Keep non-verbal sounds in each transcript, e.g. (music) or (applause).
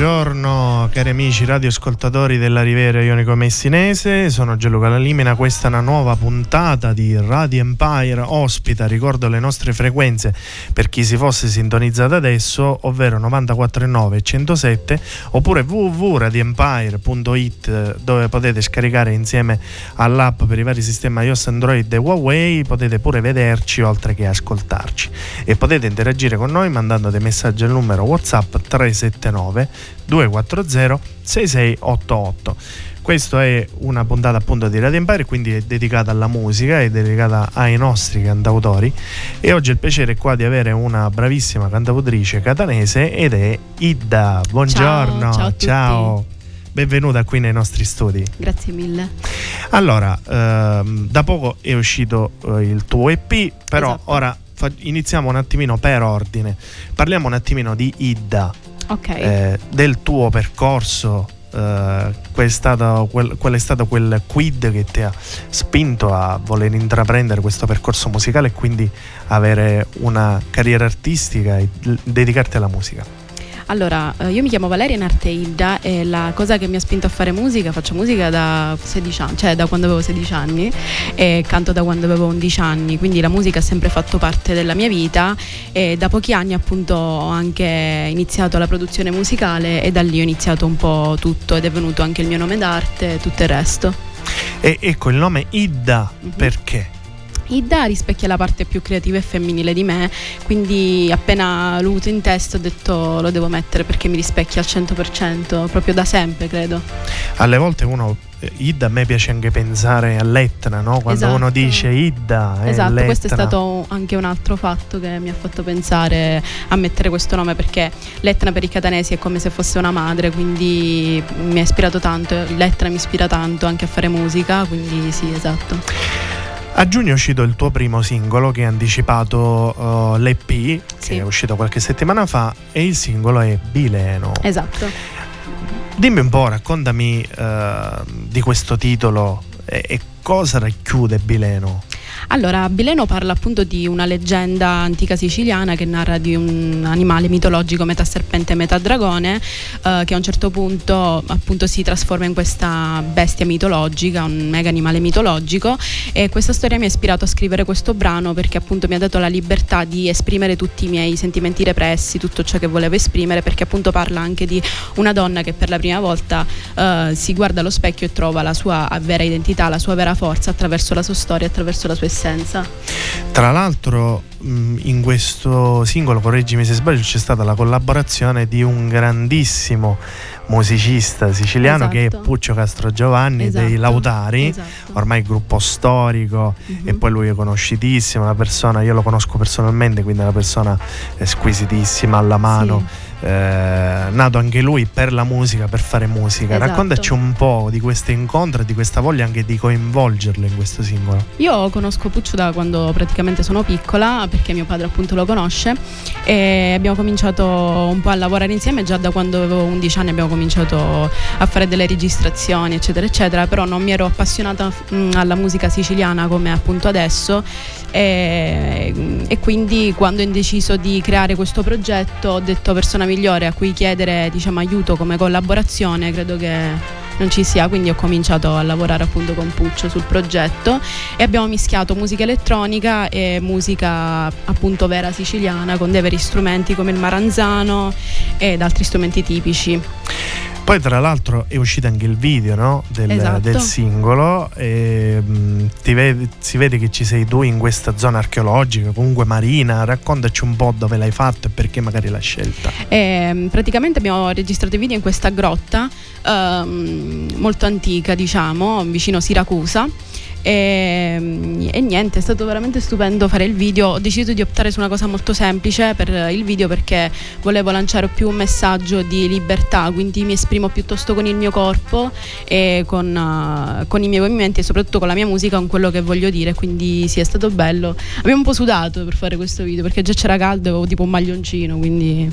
Buongiorno cari amici radioascoltatori della Riviera Ionico Messinese, sono Gianluca Lalimina, questa è una nuova puntata di Radio Empire, ospita, ricordo le nostre frequenze per chi si fosse sintonizzato adesso, ovvero 94.9 e 107 oppure www.radioempire.it dove potete scaricare insieme all'app per i vari sistemi iOS, Android e Huawei, potete pure vederci oltre che ascoltarci. E potete interagire con noi mandando dei messaggi al numero WhatsApp 379 240 6688. Questa è una puntata appunto di Radio Empire, quindi è dedicata alla musica, è dedicata ai nostri cantautori e oggi ho il piacere qua di avere una bravissima cantautrice catanese ed è Ida. Buongiorno, Ciao, ciao ciao. Benvenuta qui nei nostri studi. Grazie mille. Allora, ehm, da poco è uscito eh, il tuo EP, però Esatto. ora fa- iniziamo un attimino per ordine. Parliamo un attimino di Ida, Ok. eh, del tuo percorso. eh, qual, è stato, quel, qual è stato quel quid che ti ha spinto a voler intraprendere questo percorso musicale e quindi avere una carriera artistica e dedicarti alla musica? Allora, eh, io mi chiamo Valeria Narteilda e la cosa che mi ha spinto a fare musica, faccio musica da 16 anni, cioè da quando avevo 16 anni e canto da quando avevo 11 anni, quindi la musica ha sempre fatto parte della mia vita e da pochi anni appunto ho anche iniziato la produzione musicale e da lì ho iniziato un po' tutto ed è venuto anche il mio nome d'arte e tutto il resto. E ecco il nome Ida Mhm. perché? Ida rispecchia la parte più creativa e femminile di me, quindi appena l'ho avuto in testa ho detto lo devo mettere perché mi rispecchia al 100%, proprio da sempre credo. Alle volte uno, eh, Ida, a me piace anche pensare all'Etna, no? Quando Esatto. uno dice Ida, è esatto, questo è l'Etna. stato anche un altro fatto che mi ha fatto pensare a mettere questo nome perché l'Etna per i catanesi è come se fosse una madre, quindi mi ha ispirato tanto, l'Etna mi ispira tanto anche a fare musica, quindi sì, esatto. A giugno è uscito il tuo primo singolo che ha anticipato uh, l'EP, che Sì. è uscito qualche settimana fa, e il singolo è Bileno. Esatto. Dimmi un po', raccontami uh, di questo titolo e, e cosa racchiude Bileno. Allora, Bileno parla appunto di una leggenda antica siciliana che narra di un animale mitologico metà serpente e metà dragone eh, che a un certo punto appunto si trasforma in questa bestia mitologica, un mega animale mitologico. E questa storia mi ha ispirato a scrivere questo brano perché appunto mi ha dato la libertà di esprimere tutti i miei sentimenti repressi, tutto ciò che volevo esprimere perché appunto parla anche di una donna che per la prima volta eh, si guarda allo specchio e trova la sua vera identità, la sua vera forza attraverso la sua storia, attraverso la sua essenza. Tra l'altro, mh, in questo singolo, correggimi se sbaglio, c'è stata la collaborazione di un grandissimo musicista siciliano che è Esatto. Puccio Castro Giovanni dei Esatto, Lautari. esatto. ormai gruppo storico Mhm. e poi lui è conosciutissimo, una persona, io lo conosco personalmente, quindi è una persona squisitissima alla mano, eh, nato anche lui per la musica, per fare musica. Esatto. Raccontaci un po' di questo incontro e di questa voglia anche di coinvolgerlo in questo singolo. Io conosco Puccio da quando praticamente sono piccola perché mio padre appunto lo conosce e abbiamo cominciato un po' a lavorare insieme già da quando avevo 11 anni abbiamo cominciato a fare delle registrazioni eccetera eccetera però non mi ero appassionata mh, alla musica siciliana come appunto adesso. E, e, quindi quando ho deciso di creare questo progetto ho detto persona migliore a cui chiedere diciamo, aiuto come collaborazione credo che non ci sia, quindi ho cominciato a lavorare appunto con Puccio sul progetto e abbiamo mischiato musica elettronica e musica appunto vera siciliana con dei veri strumenti come il maranzano ed altri strumenti tipici. Poi tra l'altro è uscito anche il video no? del, esatto. del, singolo e mh, vede, si vede che ci sei tu in questa zona archeologica, comunque marina, raccontaci un po' dove l'hai fatto e perché magari l'hai scelta. E, ehm, praticamente abbiamo registrato i video in questa grotta ehm, molto antica diciamo, vicino Siracusa e, ehm, e, niente, è stato veramente stupendo fare il video. Ho deciso di optare su una cosa molto semplice per il video perché volevo lanciare più un messaggio di libertà, quindi mi esprimo piuttosto con il mio corpo e con, uh, con i miei movimenti e soprattutto con la mia musica, con quello che voglio dire. Quindi sì, è stato bello. Abbiamo un po' sudato per fare questo video perché già c'era caldo e avevo tipo un maglioncino, quindi...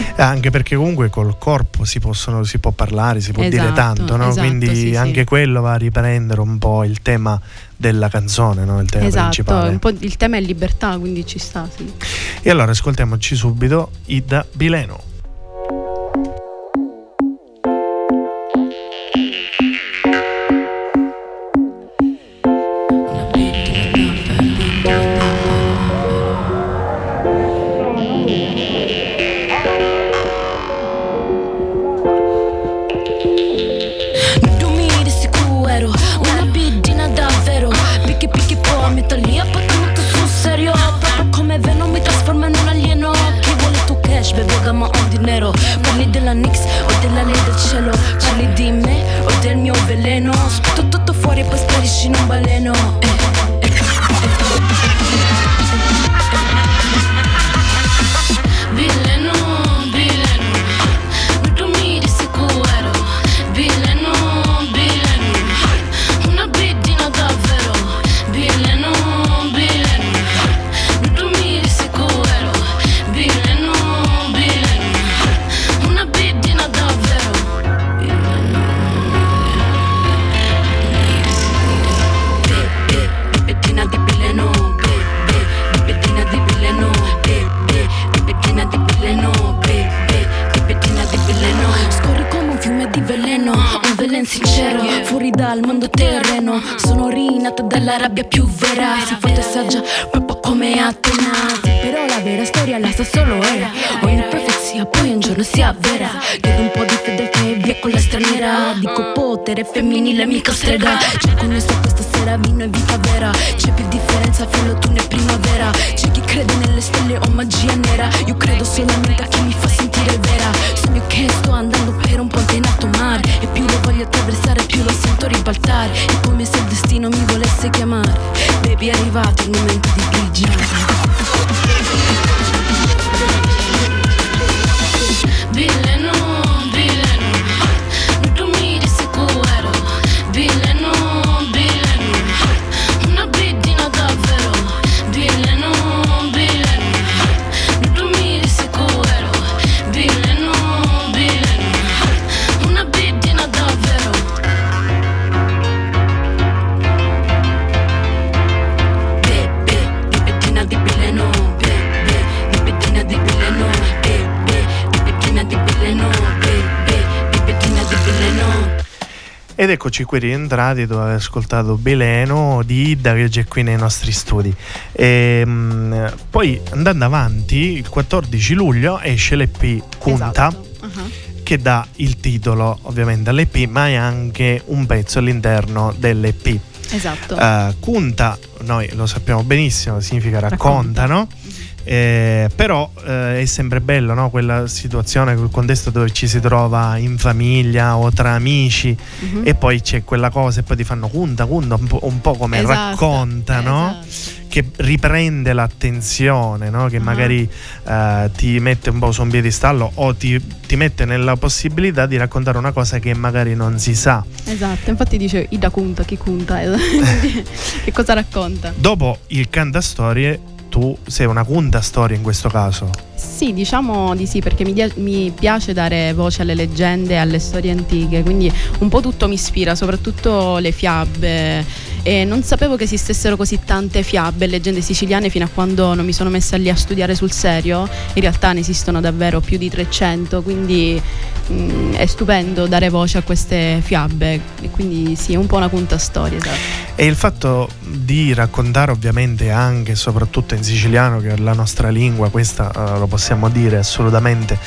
(laughs) Eh, anche perché comunque col corpo si, possono, si può parlare, si può esatto, dire tanto, no? esatto, quindi sì, anche sì. quello va a riprendere un po' il tema della canzone, no? il tema esatto, principale. il tema è libertà, quindi ci sta, sì. E allora ascoltiamoci subito Ida Bileno. si avvera Chiedo un po' di fedeltà e via con la straniera Dico potere femminile mica strega C'è con noi questa sera vino e vita vera. C'è più differenza fra l'autunno e primavera. C'è chi crede nelle stelle o magia nera. Io credo solamente a chi mi fa sentire vera. Sogno che sto andando per un ponte in alto mare E più lo voglio attraversare più lo sento ribaltare. E come se il destino mi volesse chiamare. Baby è arrivato il momento di grigiare. Bilin Ed eccoci qui rientrati dopo aver ascoltato Beleno di Ida che c'è qui nei nostri studi. E, mh, poi andando avanti, il 14 luglio esce l'EP Kunta. Esatto. Uh-huh. Che dà il titolo ovviamente all'EP, ma è anche un pezzo all'interno dell'EP. Esatto. Uh, Kunta, noi lo sappiamo benissimo, significa racconta, racconta. no? Eh, però eh, è sempre bello no? quella situazione, quel contesto dove ci si trova in famiglia o tra amici uh-huh. e poi c'è quella cosa e poi ti fanno conta, conta un, po', un po' come esatto, racconta, no? esatto. che riprende l'attenzione, no? che uh-huh. magari eh, ti mette un po' su un piedistallo o ti, ti, mette nella possibilità di raccontare una cosa che magari non si sa. Esatto, infatti dice Ida conta, chi conta, (laughs) che cosa racconta? Dopo il cantastorie tu sei una cunta storia in questo caso. Sì, diciamo di sì, perché mi, dia- mi piace dare voce alle leggende e alle storie antiche, quindi un po' tutto mi ispira, soprattutto le fiabe. E non sapevo che esistessero così tante fiabe e leggende siciliane fino a quando non mi sono messa lì a studiare sul serio. In realtà ne esistono davvero più di 300, quindi mh, mm, è stupendo dare voce a queste fiabe. E quindi sì, è un po' una punta storia. Esatto. E il fatto di raccontare ovviamente anche e soprattutto in siciliano, che è la nostra lingua, questa uh, lo possiamo dire assolutamente,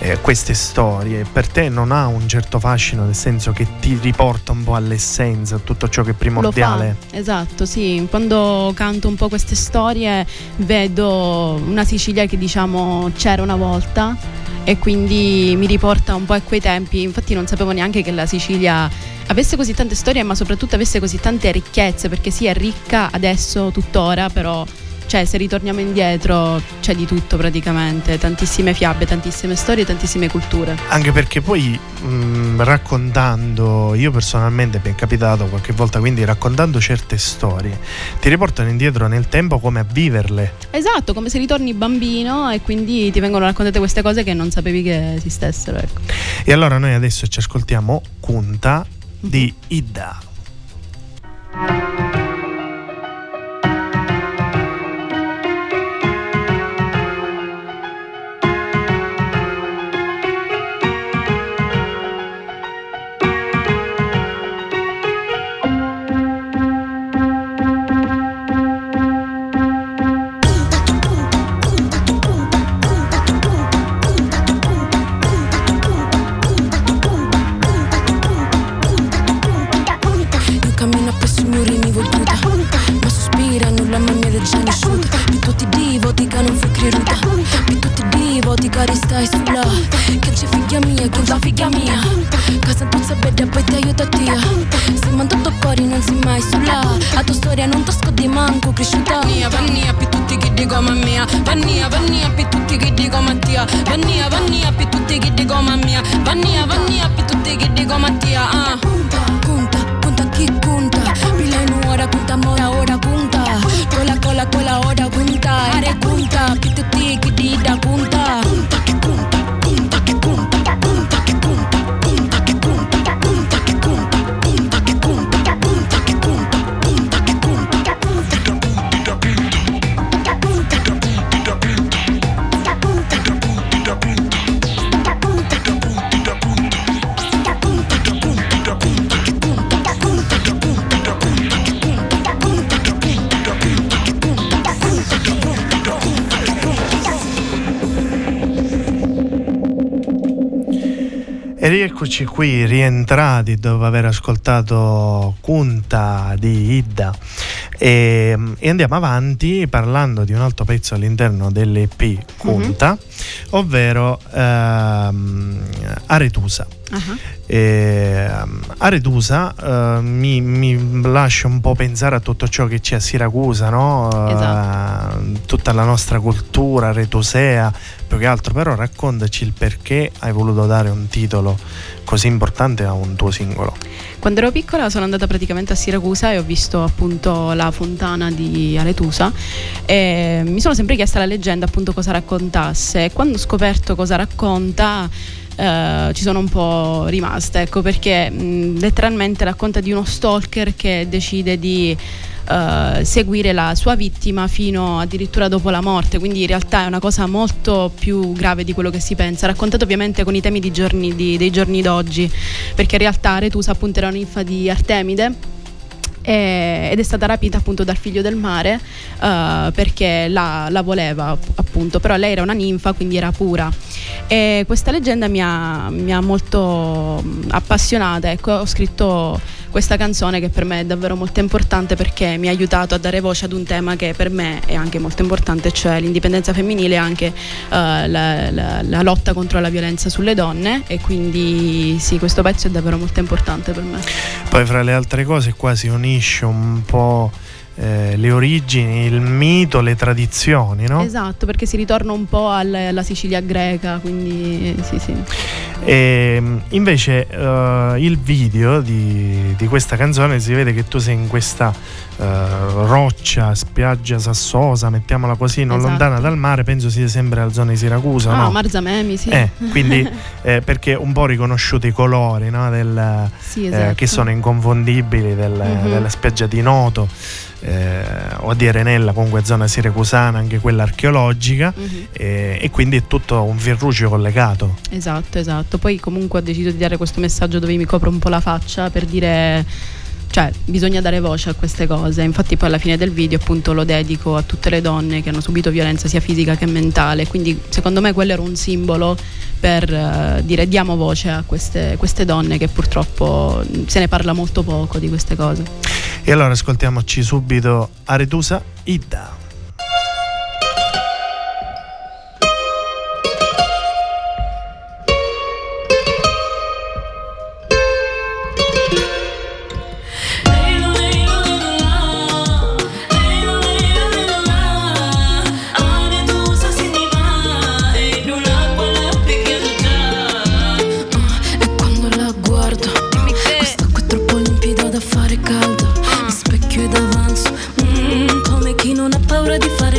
eh, queste storie, per te non ha un certo fascino, nel senso che ti riporta un po' all'essenza, tutto ciò che è primordiale. esatto, sì. Quando canto un po' queste storie vedo una Sicilia che diciamo c'era una volta e quindi mi riporta un po' a quei tempi. Infatti non sapevo neanche che la Sicilia avesse così tante storie, ma soprattutto avesse così tante ricchezze, perché sì, è ricca adesso, tuttora, però cioè se ritorniamo indietro c'è di tutto praticamente, tantissime fiabe, tantissime storie, tantissime culture. Anche perché poi mh, mm, raccontando, io personalmente mi è capitato qualche volta, quindi raccontando certe storie, ti riportano indietro nel tempo come a viverle. Esatto, come se ritorni bambino e quindi ti vengono raccontate queste cose che non sapevi che esistessero. Ecco. E allora noi adesso ci ascoltiamo Kunta di Ida. Rieccoci qui rientrati dopo aver ascoltato Kunta di Idda e, e, andiamo avanti parlando di un altro pezzo all'interno dell'EP Kunta, mm-hmm. ovvero ehm, Aretusa. Uh-huh. E, Aretusa uh, mi, mi, lascia un po' pensare a tutto ciò che c'è a Siracusa, no? esatto. uh, tutta la nostra cultura aretusea, più che altro, però raccontaci il perché hai voluto dare un titolo così importante a un tuo singolo. Quando ero piccola sono andata praticamente a Siracusa e ho visto appunto la fontana di Aretusa e mi sono sempre chiesta la leggenda appunto cosa raccontasse e quando ho scoperto cosa racconta eh, ci sono un po' rimasta, ecco perché mh, letteralmente racconta di uno stalker che decide di Uh, seguire la sua vittima fino addirittura dopo la morte, quindi in realtà è una cosa molto più grave di quello che si pensa, raccontato ovviamente con i temi giorni, di, dei giorni d'oggi, perché in realtà Retusa appunto era un'infa di Artemide ed è stata rapita appunto dal figlio del mare uh, perché la, la, voleva appunto, però lei era una ninfa quindi era pura. E questa leggenda mi ha, mi ha molto appassionata, ecco. Ho scritto questa canzone che per me è davvero molto importante perché mi ha aiutato a dare voce ad un tema che per me è anche molto importante, cioè l'indipendenza femminile e anche uh, la, la, la, lotta contro la violenza sulle donne e quindi sì, questo pezzo è davvero molto importante per me. Poi fra le altre cose qua si unisce un po' eh, le origini, il mito, le tradizioni, no? Esatto, perché si ritorna un po' alla, alla Sicilia greca, quindi sì, sì. E ehm, invece uh, il video di, di, questa canzone si vede che tu sei in questa uh, roccia, spiaggia sassosa, mettiamola così, non esatto. lontana dal mare, penso sia sempre alla zona di Siracusa. Ah, no? Marzamemi, sì. Eh, quindi (laughs) eh, perché un po' riconosciuti i colori no? del, sì, esatto. che sono inconfondibili del, mm-hmm. della spiaggia di Noto eh, o di Arenella, comunque zona siracusana, anche quella archeologica, uh-huh. e, e, quindi è tutto un virruccio collegato. Esatto, esatto. Poi comunque ho deciso di dare questo messaggio dove mi copro un po' la faccia per dire cioè bisogna dare voce a queste cose infatti poi alla fine del video appunto lo dedico a tutte le donne che hanno subito violenza sia fisica che mentale quindi secondo me quello era un simbolo per uh, dire diamo voce a queste, queste donne che purtroppo se ne parla molto poco di queste cose e allora ascoltiamoci subito Aretusa Ida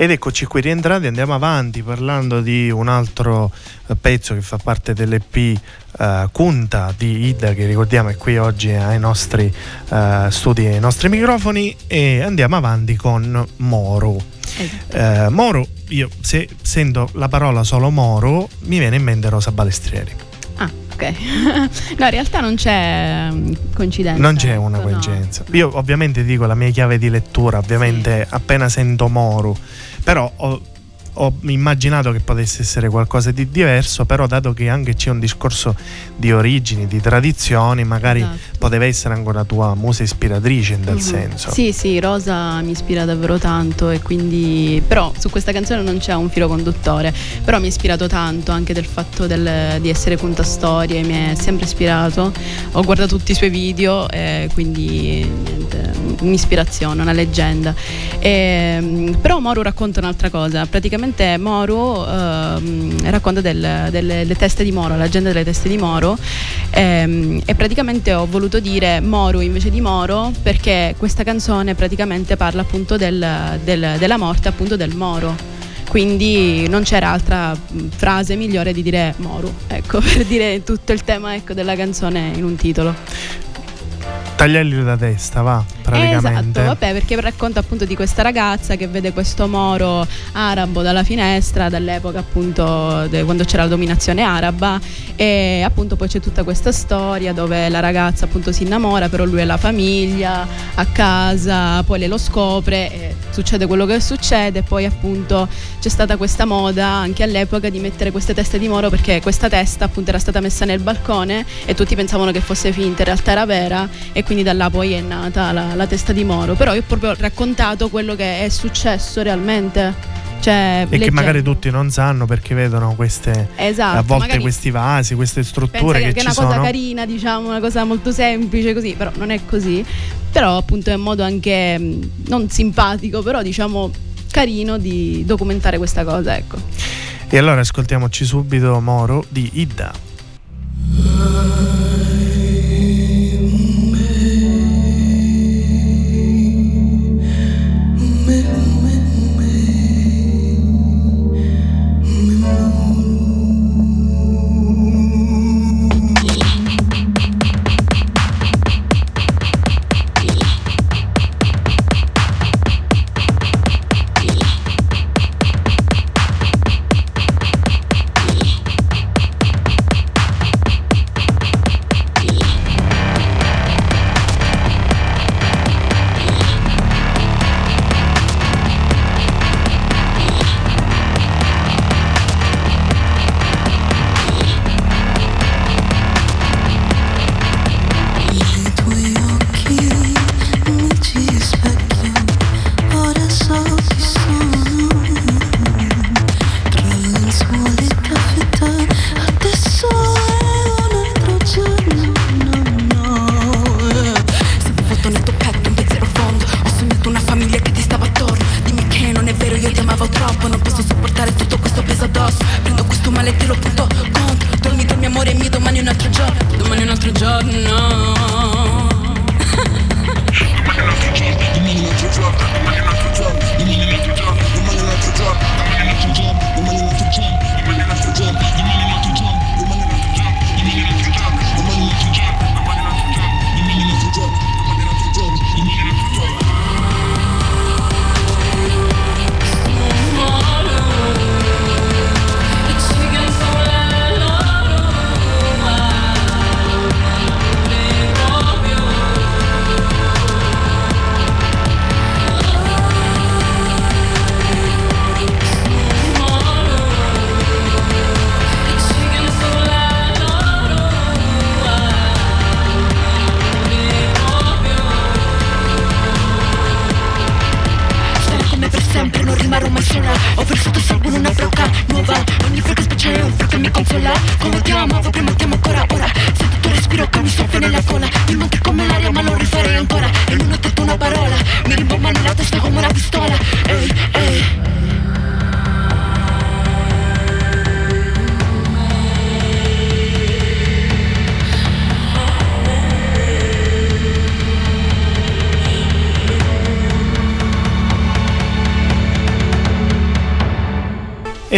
Ed eccoci qui rientrati, andiamo avanti parlando di un altro eh, pezzo che fa parte dell'EP eh, Cunta di Ida che ricordiamo è qui oggi ai nostri eh, studi e ai nostri microfoni e andiamo avanti con Moro. Eh, Moro, io se sento la parola solo Moro mi viene in mente Rosa Balestrieri. Ok. (laughs) no, in realtà non c'è mm, coincidenza. Non c'è una coincidenza. No. Io ovviamente dico la mia chiave di lettura, ovviamente sì. appena sento Moro però ho, ho immaginato che potesse essere qualcosa di diverso, però dato che anche c'è un discorso di origini, di tradizioni, magari esatto. poteva essere anche una tua musa ispiratrice in tal mm-hmm. senso. Sì, sì, Rosa mi ispira davvero tanto e quindi però su questa canzone non c'è un filo conduttore, però mi ha ispirato tanto anche del fatto del, di essere conta storie, mi è sempre ispirato. Ho guardato tutti i suoi video e quindi niente, un'ispirazione, una leggenda. E, ehm, però Moru racconta un'altra cosa, praticamente Moru eh, racconta del, delle, delle, teste di Moro, la leggenda delle teste di Moro ehm, e praticamente ho voluto dire Moru invece di Moro perché questa canzone praticamente parla appunto del, del, della morte appunto del Moro quindi non c'era altra frase migliore di dire Moru, ecco, (laughs) per dire tutto il tema ecco, della canzone in un titolo. Tagliargli la testa, va, praticamente. Esatto, vabbè, perché racconta appunto di questa ragazza che vede questo moro arabo dalla finestra dall'epoca appunto de, quando c'era la dominazione araba e appunto poi c'è tutta questa storia dove la ragazza appunto si innamora, però lui è la famiglia, a casa, poi lei lo scopre e succede quello che succede, poi appunto c'è stata questa moda anche all'epoca di mettere queste teste di moro perché questa testa appunto era stata messa nel balcone e tutti pensavano che fosse finta, in realtà era vera e quindi da là poi è nata la, la testa di Moro. Però io ho proprio raccontato quello che è successo realmente. Cioè, e leggendo. che magari tutti non sanno perché vedono queste esatto, a volte questi vasi, queste strutture che, che, è una cosa sono. carina, diciamo, una cosa molto semplice così, però non è così. Però appunto è un modo anche non simpatico, però diciamo carino di documentare questa cosa, ecco. E allora ascoltiamoci subito Moro di Ida.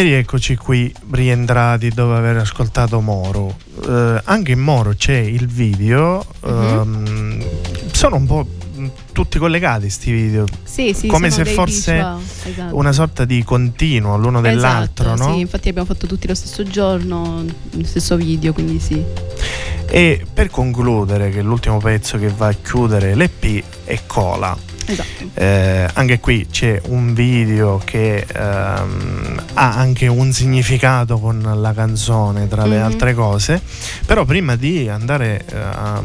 E rieccoci qui rientrati dopo aver ascoltato Moro. Eh, anche in Moro c'è il video, uh-huh. um, sono un po' tutti collegati questi video. Sì, sì, come se fosse esatto. una sorta di continuo l'uno esatto, dell'altro, no? Sì, infatti abbiamo fatto tutti lo stesso giorno, lo stesso video, quindi sì. E per concludere che l'ultimo pezzo che va a chiudere l'EP è Cola. Esatto. Eh, anche qui c'è un video che ehm, ha anche un significato con la canzone, tra le mm-hmm. altre cose. Però prima di andare a,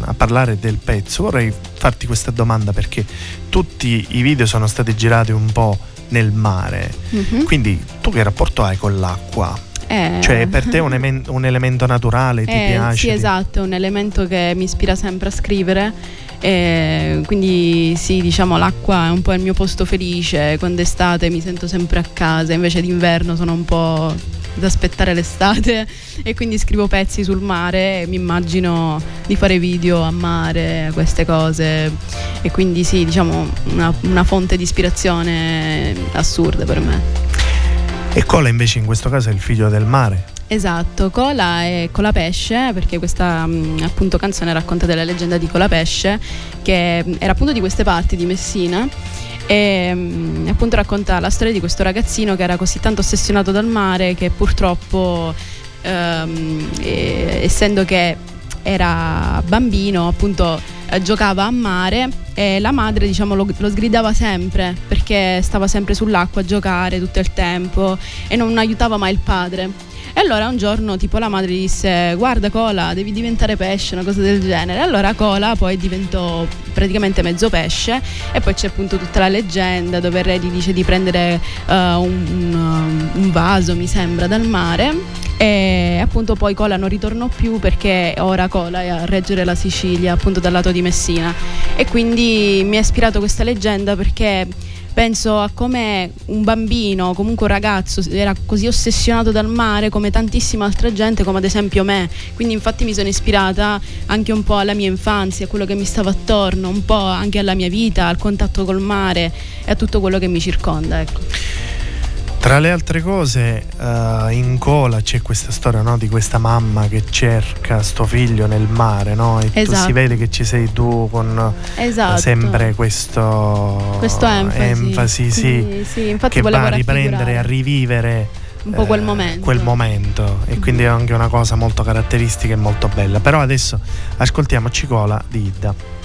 a parlare del pezzo, vorrei farti questa domanda perché tutti i video sono stati girati un po' nel mare. Mm-hmm. Quindi tu che rapporto hai con l'acqua? Eh. Cioè per te è un, emen- un, elemento naturale, ti eh, piace? Sì, esatto, è un elemento che mi ispira sempre a scrivere e quindi sì, diciamo l'acqua è un po' il mio posto felice, quando è estate mi sento sempre a casa, invece d'inverno sono un po' ad aspettare l'estate. (laughs) E quindi scrivo pezzi sul mare e mi immagino di fare video a mare, queste cose. E quindi sì, diciamo una, una fonte di ispirazione assurda per me. E Cola invece in questo caso è il figlio del mare. Esatto, Cola e Colapesce, perché questa mh, appunto canzone racconta della leggenda di Colapesce, che mh, era appunto di queste parti di Messina e mh, appunto racconta la storia di questo ragazzino che era così tanto ossessionato dal mare che purtroppo ehm, essendo che era bambino appunto eh, giocava a mare e la madre diciamo lo, lo, sgridava sempre perché stava sempre sull'acqua a giocare tutto il tempo e non aiutava mai il padre e allora un giorno tipo la madre disse guarda Cola devi diventare pesce, una cosa del genere. Allora Cola poi diventò praticamente mezzo pesce e poi c'è appunto tutta la leggenda dove il re gli dice di prendere uh, un, un vaso mi sembra dal mare e appunto poi Cola non ritornò più perché ora Cola è a reggere la Sicilia appunto dal lato di Messina e quindi mi ha ispirato questa leggenda perché penso a come un bambino, comunque un ragazzo, era così ossessionato dal mare come tantissima altra gente, come ad esempio me. Quindi infatti mi sono ispirata anche un po' alla mia infanzia, a quello che mi stava attorno, un po' anche alla mia vita, al contatto col mare e a tutto quello che mi circonda. Ecco. Tra le altre cose, uh, in cola c'è questa storia no, di questa mamma che cerca sto figlio nel mare, no? E esatto. si vede che ci sei tu con esatto. sempre questo, questo enfasi, enfasi sì, sì, che va a riprendere, a rivivere un po' quel eh, momento. Quel momento. E mm-hmm. quindi è anche una cosa molto caratteristica e molto bella. Però adesso ascoltiamo Cicola di Idda.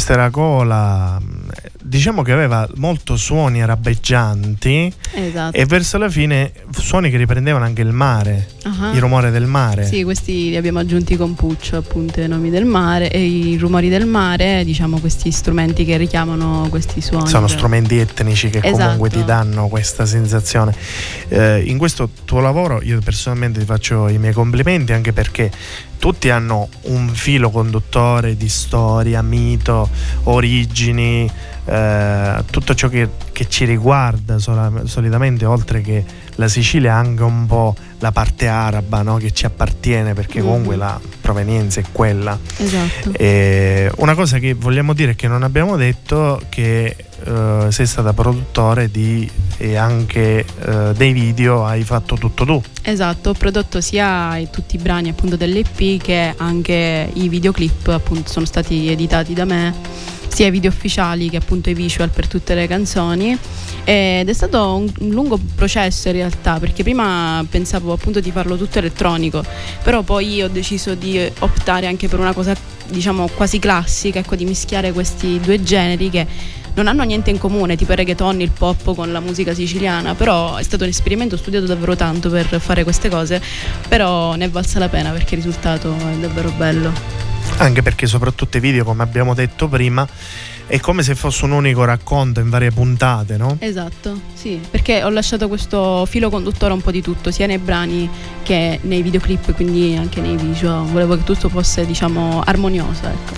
Questa era Cola diciamo che aveva molto suoni arabeggianti esatto. e verso la fine suoni che riprendevano anche il mare, uh-huh. il rumore del mare. Sì, questi li abbiamo aggiunti con Puccio, appunto, i nomi del mare e i rumori del mare, diciamo questi strumenti che richiamano questi suoni. Sono strumenti etnici che esatto. comunque ti danno questa sensazione. Eh, in questo tuo lavoro io personalmente ti faccio i miei complimenti anche perché tutti hanno un filo conduttore di storia, mito, origini, eh, tutto ciò che, che ci riguarda sol- solitamente, oltre che la Sicilia, anche un po' la parte araba no? che ci appartiene, perché comunque mm-hmm. la provenienza è quella. Esatto. E una cosa che vogliamo dire che non abbiamo detto che uh, sei stata produttore di, e anche uh, dei video, hai fatto tutto tu. Esatto, ho prodotto sia tutti i brani appunto dell'EP che anche i videoclip appunto sono stati editati da me sia i video ufficiali che appunto i visual per tutte le canzoni. Ed è stato un, un, lungo processo in realtà perché prima pensavo appunto di farlo tutto elettronico però poi ho deciso di optare anche per una cosa diciamo quasi classica ecco di mischiare questi due generi che non hanno niente in comune, tipo il reggaeton, il pop con la musica siciliana, però è stato un esperimento, ho studiato davvero tanto per fare queste cose, però ne è valsa la pena perché il risultato è davvero bello anche perché soprattutto i video come abbiamo detto prima è come se fosse un unico racconto in varie puntate, no? Esatto, sì, perché ho lasciato questo filo conduttore un po' di tutto, sia nei brani che nei videoclip, quindi anche nei visual. Volevo che tutto fosse, diciamo, armonioso. Ecco.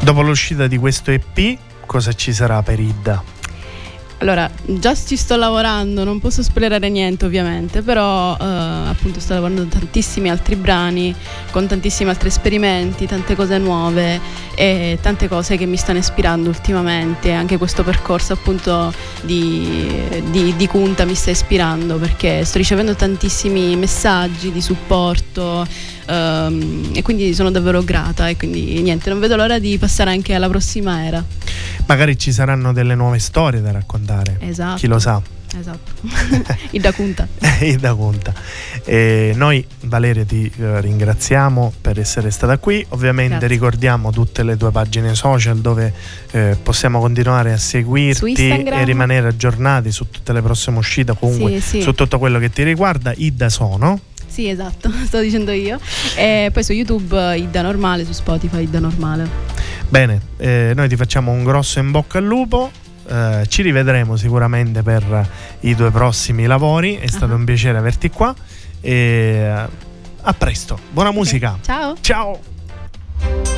Dopo l'uscita di questo EP, cosa ci sarà per Idda? Allora, già ci sto lavorando, non posso spoilerare niente ovviamente, però eh, appunto sto lavorando tantissimi altri brani, con tantissimi altri esperimenti, tante cose nuove e tante cose che mi stanno ispirando ultimamente. Anche questo percorso appunto di, di, di Kunta mi sta ispirando perché sto ricevendo tantissimi messaggi di supporto um, e quindi sono davvero grata e quindi niente, non vedo l'ora di passare anche alla prossima era. Magari ci saranno delle nuove storie da raccontare. Esatto. Chi lo sa. Esatto, (laughs) il da Cunta. (laughs) il da Cunta. E noi Valeria ti eh, ringraziamo per essere stata qui, ovviamente Grazie. ricordiamo tutte le tue pagine social dove eh, possiamo continuare a seguirti e rimanere aggiornati su tutte le prossime uscite, comunque sì, sì. su tutto quello che ti riguarda. Ida Sono. Sì, esatto, (laughs) sto dicendo io. E poi su YouTube Ida Normale, su Spotify Ida Normale. Bene, eh, noi ti facciamo un grosso in bocca al lupo. Eh, ci rivedremo sicuramente per i due prossimi lavori. È stato uh-huh. un piacere averti qua. E a presto. Buona okay. musica. Ciao. Ciao.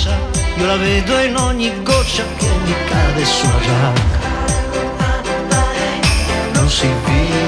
faccia, io la vedo in ogni goccia che mi cade sulla giacca. Non si vede.